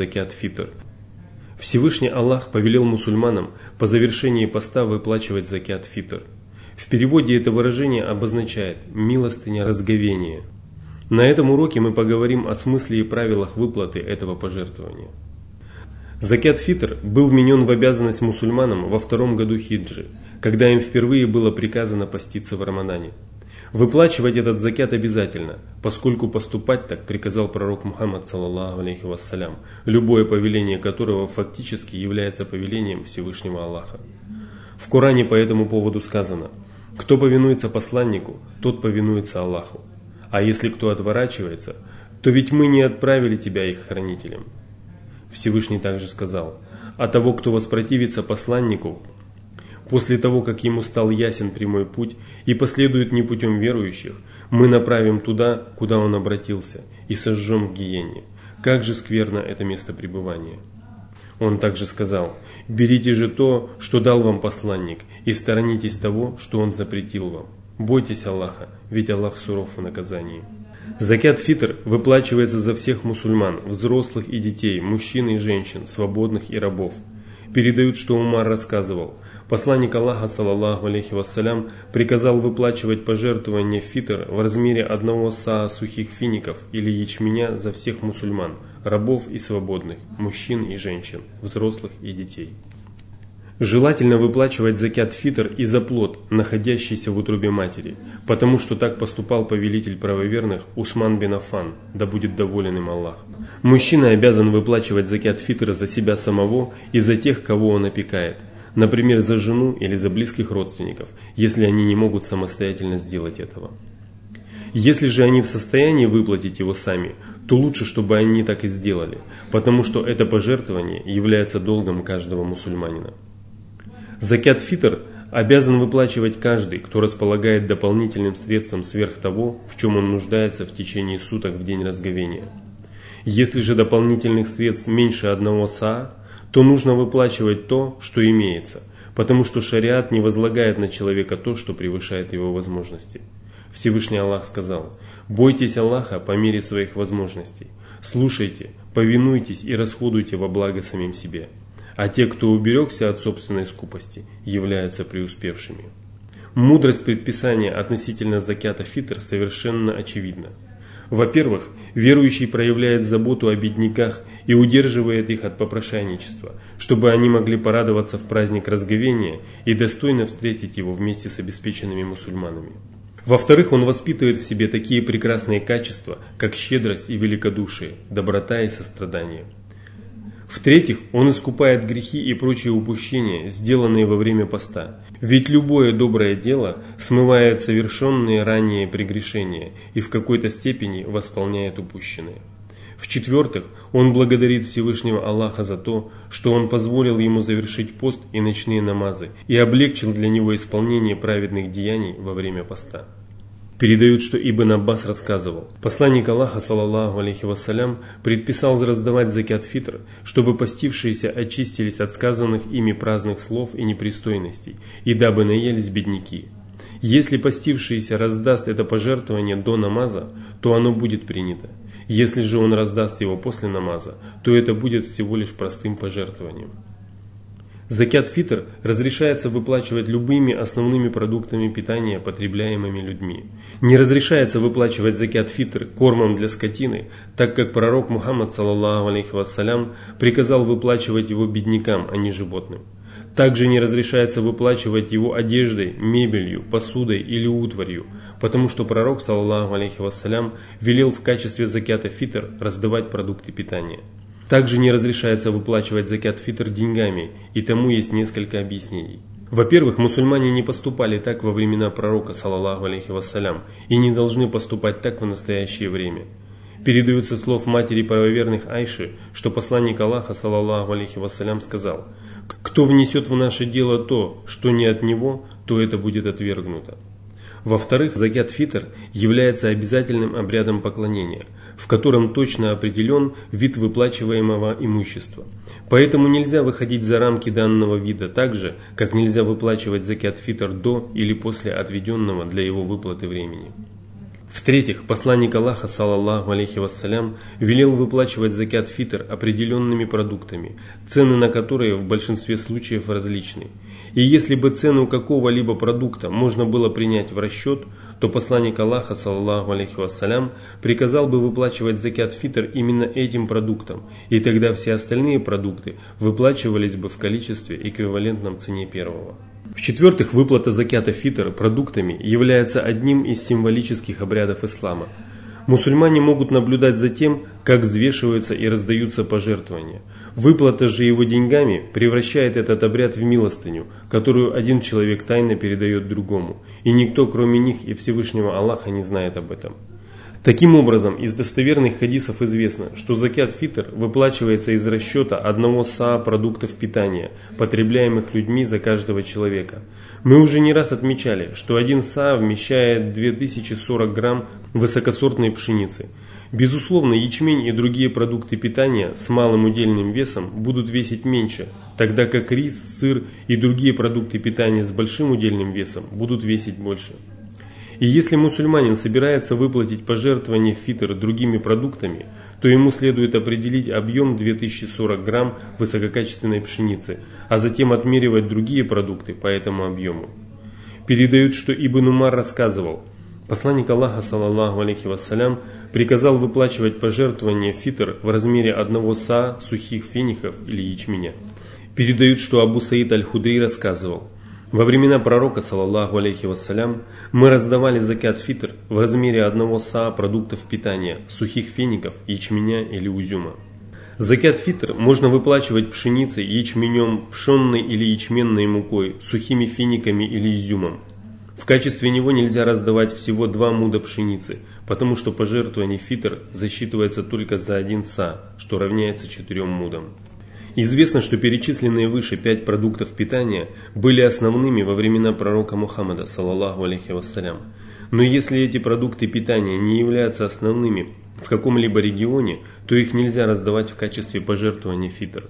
закят фитр. Всевышний Аллах повелел мусульманам по завершении поста выплачивать закят фитр. В переводе это выражение обозначает «милостыня разговения». На этом уроке мы поговорим о смысле и правилах выплаты этого пожертвования. Закят фитр был вменен в обязанность мусульманам во втором году хиджи, когда им впервые было приказано поститься в Рамадане. Выплачивать этот закят обязательно, поскольку поступать так приказал пророк Мухаммад, саллаллаху алейхи вассалям, любое повеление которого фактически является повелением Всевышнего Аллаха. В Коране по этому поводу сказано «Кто повинуется посланнику, тот повинуется Аллаху, а если кто отворачивается, то ведь мы не отправили тебя их хранителем». Всевышний также сказал «А того, кто воспротивится посланнику, После того, как ему стал ясен прямой путь и последует не путем верующих, мы направим туда, куда он обратился, и сожжем в гиене. Как же скверно это место пребывания. Он также сказал, «Берите же то, что дал вам посланник, и сторонитесь того, что он запретил вам. Бойтесь Аллаха, ведь Аллах суров в наказании». Закят фитр выплачивается за всех мусульман, взрослых и детей, мужчин и женщин, свободных и рабов. Передают, что Умар рассказывал – Посланник Аллаха, саллаллаху алейхи вассалям, приказал выплачивать пожертвования фитр в размере одного саа сухих фиников или ячменя за всех мусульман, рабов и свободных, мужчин и женщин, взрослых и детей. Желательно выплачивать закят фитр и за плод, находящийся в утробе матери, потому что так поступал повелитель правоверных Усман бин Афан, да будет доволен им Аллах. Мужчина обязан выплачивать закят фитр за себя самого и за тех, кого он опекает – например, за жену или за близких родственников, если они не могут самостоятельно сделать этого. Если же они в состоянии выплатить его сами, то лучше, чтобы они так и сделали, потому что это пожертвование является долгом каждого мусульманина. Закят фитр обязан выплачивать каждый, кто располагает дополнительным средством сверх того, в чем он нуждается в течение суток в день разговения. Если же дополнительных средств меньше одного саа, то нужно выплачивать то, что имеется, потому что шариат не возлагает на человека то, что превышает его возможности. Всевышний Аллах сказал, «Бойтесь Аллаха по мере своих возможностей, слушайте, повинуйтесь и расходуйте во благо самим себе, а те, кто уберегся от собственной скупости, являются преуспевшими». Мудрость предписания относительно закята фитр совершенно очевидна. Во-первых, верующий проявляет заботу о бедняках и удерживает их от попрошайничества, чтобы они могли порадоваться в праздник разговения и достойно встретить его вместе с обеспеченными мусульманами. Во-вторых, он воспитывает в себе такие прекрасные качества, как щедрость и великодушие, доброта и сострадание. В-третьих, он искупает грехи и прочие упущения, сделанные во время поста, ведь любое доброе дело смывает совершенные ранее прегрешения и в какой-то степени восполняет упущенные. В-четвертых, он благодарит Всевышнего Аллаха за то, что он позволил ему завершить пост и ночные намазы и облегчил для него исполнение праведных деяний во время поста. Передают, что Ибн Аббас рассказывал. Посланник Аллаха, саллаллаху алейхи вассалям, предписал раздавать закят фитр, чтобы постившиеся очистились от сказанных ими праздных слов и непристойностей, и дабы наелись бедняки. Если постившийся раздаст это пожертвование до намаза, то оно будет принято. Если же он раздаст его после намаза, то это будет всего лишь простым пожертвованием. Закят фитр разрешается выплачивать любыми основными продуктами питания, потребляемыми людьми. Не разрешается выплачивать закят фитр кормом для скотины, так как пророк Мухаммад, саллаллаху алейхи вассалям, приказал выплачивать его беднякам, а не животным. Также не разрешается выплачивать его одеждой, мебелью, посудой или утварью, потому что пророк, саллаллаху алейхи вассалям, велел в качестве закята фитр раздавать продукты питания. Также не разрешается выплачивать закят фитр деньгами, и тому есть несколько объяснений. Во-первых, мусульмане не поступали так во времена пророка, саллаллаху алейхи вассалям, и не должны поступать так в настоящее время. Передаются слов матери правоверных Айши, что посланник Аллаха, саллаллаху алейхи вассалям, сказал, «Кто внесет в наше дело то, что не от него, то это будет отвергнуто». Во-вторых, закят фитр является обязательным обрядом поклонения – в котором точно определен вид выплачиваемого имущества. Поэтому нельзя выходить за рамки данного вида так же, как нельзя выплачивать закят фитр до или после отведенного для его выплаты времени. В-третьих, посланник Аллаха, саллаллаху алейхи вассалям, велел выплачивать закят фитр определенными продуктами, цены на которые в большинстве случаев различны. И если бы цену какого-либо продукта можно было принять в расчет, то посланник Аллаха, саллаллаху алейхи вассалям, приказал бы выплачивать закят фитр именно этим продуктом, и тогда все остальные продукты выплачивались бы в количестве эквивалентном цене первого. В-четвертых, выплата закята фитр продуктами является одним из символических обрядов ислама. Мусульмане могут наблюдать за тем, как взвешиваются и раздаются пожертвования. Выплата же его деньгами превращает этот обряд в милостыню, которую один человек тайно передает другому, и никто кроме них и Всевышнего Аллаха не знает об этом. Таким образом, из достоверных хадисов известно, что закят фитр выплачивается из расчета одного саа продуктов питания, потребляемых людьми за каждого человека. Мы уже не раз отмечали, что один саа вмещает 2040 грамм высокосортной пшеницы. Безусловно, ячмень и другие продукты питания с малым удельным весом будут весить меньше, тогда как рис, сыр и другие продукты питания с большим удельным весом будут весить больше. И если мусульманин собирается выплатить пожертвование фитр другими продуктами, то ему следует определить объем 2040 грамм высококачественной пшеницы, а затем отмеривать другие продукты по этому объему. Передают, что Ибн Умар рассказывал, посланник Аллаха, саллаллаху алейхи вассалям, приказал выплачивать пожертвование фитр в размере одного са сухих фиников или ячменя. Передают, что Абу Саид Аль-Худри рассказывал – во времена пророка, саллаллаху алейхи вассалям, мы раздавали закят фитр в размере одного са продуктов питания, сухих фиников, ячменя или узюма. Закят фитр можно выплачивать пшеницей, ячменем, пшенной или ячменной мукой, сухими финиками или изюмом. В качестве него нельзя раздавать всего два муда пшеницы, потому что пожертвование фитр засчитывается только за один са, что равняется четырем мудам. Известно, что перечисленные выше пять продуктов питания были основными во времена пророка Мухаммада, саллаллаху алейхи вассалям. Но если эти продукты питания не являются основными в каком-либо регионе, то их нельзя раздавать в качестве пожертвования фитр.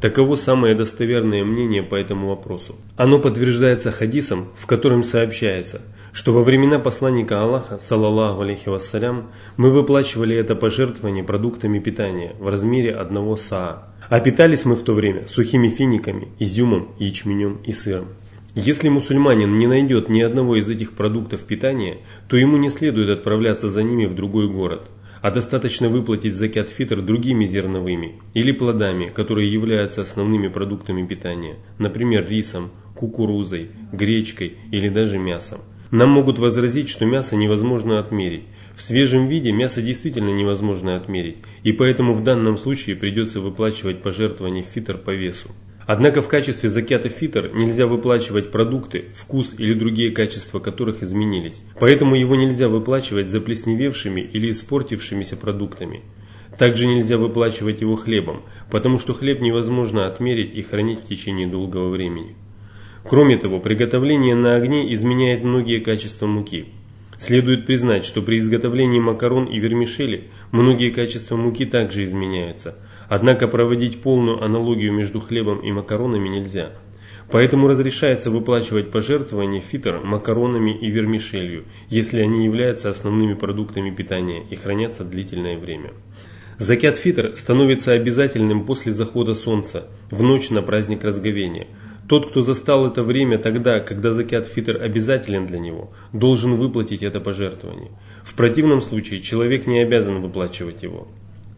Таково самое достоверное мнение по этому вопросу. Оно подтверждается хадисом, в котором сообщается, что во времена посланника Аллаха, саллаллаху алейхи вассалям, мы выплачивали это пожертвование продуктами питания в размере одного саа. А питались мы в то время сухими финиками, изюмом, ячменем и сыром. Если мусульманин не найдет ни одного из этих продуктов питания, то ему не следует отправляться за ними в другой город, а достаточно выплатить закят фитр другими зерновыми или плодами, которые являются основными продуктами питания, например рисом, кукурузой, гречкой или даже мясом. Нам могут возразить, что мясо невозможно отмерить, в свежем виде мясо действительно невозможно отмерить, и поэтому в данном случае придется выплачивать пожертвование фитр по весу. Однако в качестве закята фитр нельзя выплачивать продукты, вкус или другие качества которых изменились. Поэтому его нельзя выплачивать заплесневевшими или испортившимися продуктами. Также нельзя выплачивать его хлебом, потому что хлеб невозможно отмерить и хранить в течение долгого времени. Кроме того, приготовление на огне изменяет многие качества муки. Следует признать, что при изготовлении макарон и вермишели многие качества муки также изменяются, однако проводить полную аналогию между хлебом и макаронами нельзя. Поэтому разрешается выплачивать пожертвования фитр макаронами и вермишелью, если они являются основными продуктами питания и хранятся длительное время. Закят фитр становится обязательным после захода солнца, в ночь на праздник разговения – тот, кто застал это время тогда, когда закят фитр обязателен для него, должен выплатить это пожертвование. В противном случае человек не обязан выплачивать его.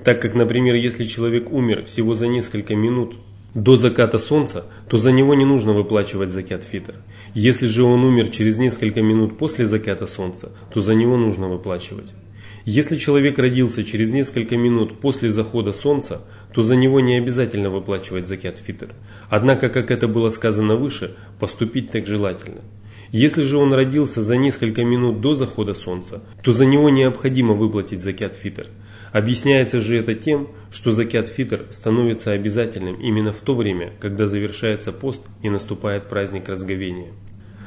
Так как, например, если человек умер всего за несколько минут до заката солнца, то за него не нужно выплачивать закят фитр. Если же он умер через несколько минут после заката солнца, то за него нужно выплачивать. Если человек родился через несколько минут после захода солнца, то за него не обязательно выплачивать закят фитр. Однако, как это было сказано выше, поступить так желательно. Если же он родился за несколько минут до захода солнца, то за него необходимо выплатить закят фитр. Объясняется же это тем, что закят фитр становится обязательным именно в то время, когда завершается пост и наступает праздник разговения.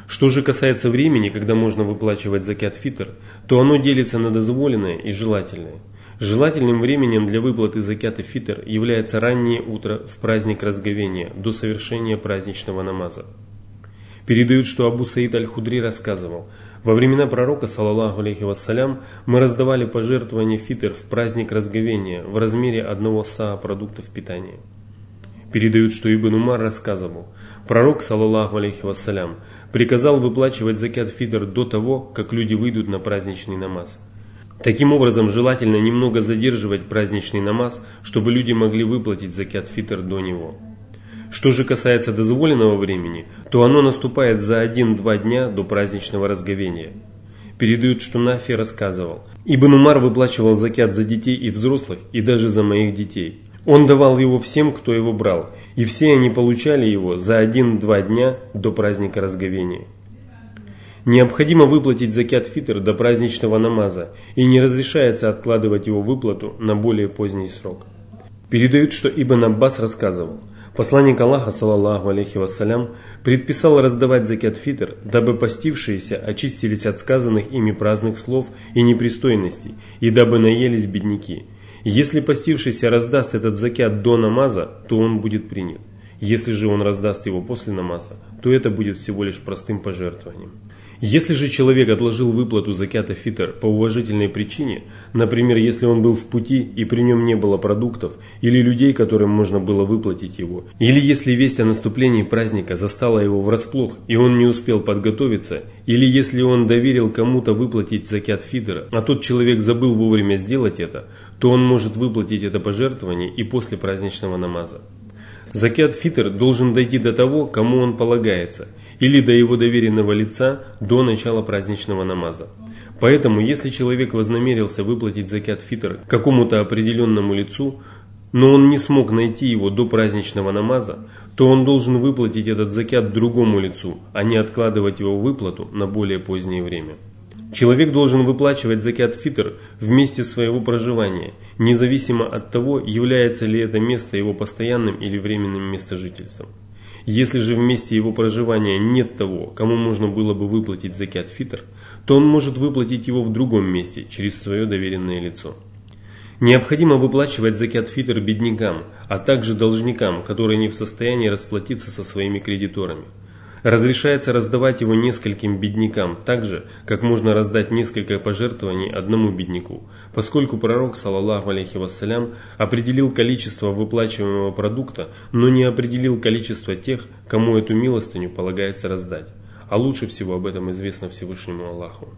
Что же касается времени, когда можно выплачивать закят фитр, то оно делится на дозволенное и желательное. Желательным временем для выплаты закята фитр является раннее утро в праздник разговения до совершения праздничного намаза. Передают, что Абу Саид Аль-Худри рассказывал, Во времена пророка, саллаллаху алейхи вассалям, мы раздавали пожертвования фитр в праздник разговения в размере одного саа продуктов питания. Передают, что Ибн Умар рассказывал, пророк, саллаллаху алейхи вассалям, приказал выплачивать закят фитр до того, как люди выйдут на праздничный намаз. Таким образом, желательно немного задерживать праздничный намаз, чтобы люди могли выплатить закят фитр до него. Что же касается дозволенного времени, то оно наступает за 1-2 дня до праздничного разговения. Передают, что Нафи рассказывал. Ибн Умар выплачивал закят за детей и взрослых, и даже за моих детей. Он давал его всем, кто его брал, и все они получали его за 1-2 дня до праздника разговения. Необходимо выплатить закят фитр до праздничного намаза, и не разрешается откладывать его выплату на более поздний срок. Передают, что Ибн Аббас рассказывал – Посланник Аллаха, саллаллаху алейхи вассалям, предписал раздавать закят фитр, дабы постившиеся очистились от сказанных ими праздных слов и непристойностей, и дабы наелись бедняки. Если постившийся раздаст этот закят до намаза, то он будет принят. Если же он раздаст его после намаза, то это будет всего лишь простым пожертвованием. Если же человек отложил выплату закята фитр по уважительной причине, например, если он был в пути и при нем не было продуктов или людей, которым можно было выплатить его, или если весть о наступлении праздника застала его врасплох и он не успел подготовиться, или если он доверил кому-то выплатить закят фитра, а тот человек забыл вовремя сделать это, то он может выплатить это пожертвование и после праздничного намаза. Закят фитр должен дойти до того, кому он полагается, или до его доверенного лица до начала праздничного намаза. Поэтому, если человек вознамерился выплатить закят фитр какому-то определенному лицу, но он не смог найти его до праздничного намаза, то он должен выплатить этот закят другому лицу, а не откладывать его выплату на более позднее время. Человек должен выплачивать закят фитр в месте своего проживания, независимо от того, является ли это место его постоянным или временным местожительством. Если же в месте его проживания нет того, кому можно было бы выплатить закят фитр, то он может выплатить его в другом месте через свое доверенное лицо. Необходимо выплачивать закят фитр беднякам, а также должникам, которые не в состоянии расплатиться со своими кредиторами. Разрешается раздавать его нескольким беднякам, так же, как можно раздать несколько пожертвований одному бедняку, поскольку пророк, саллаллаху алейхи вассалям, определил количество выплачиваемого продукта, но не определил количество тех, кому эту милостыню полагается раздать. А лучше всего об этом известно Всевышнему Аллаху.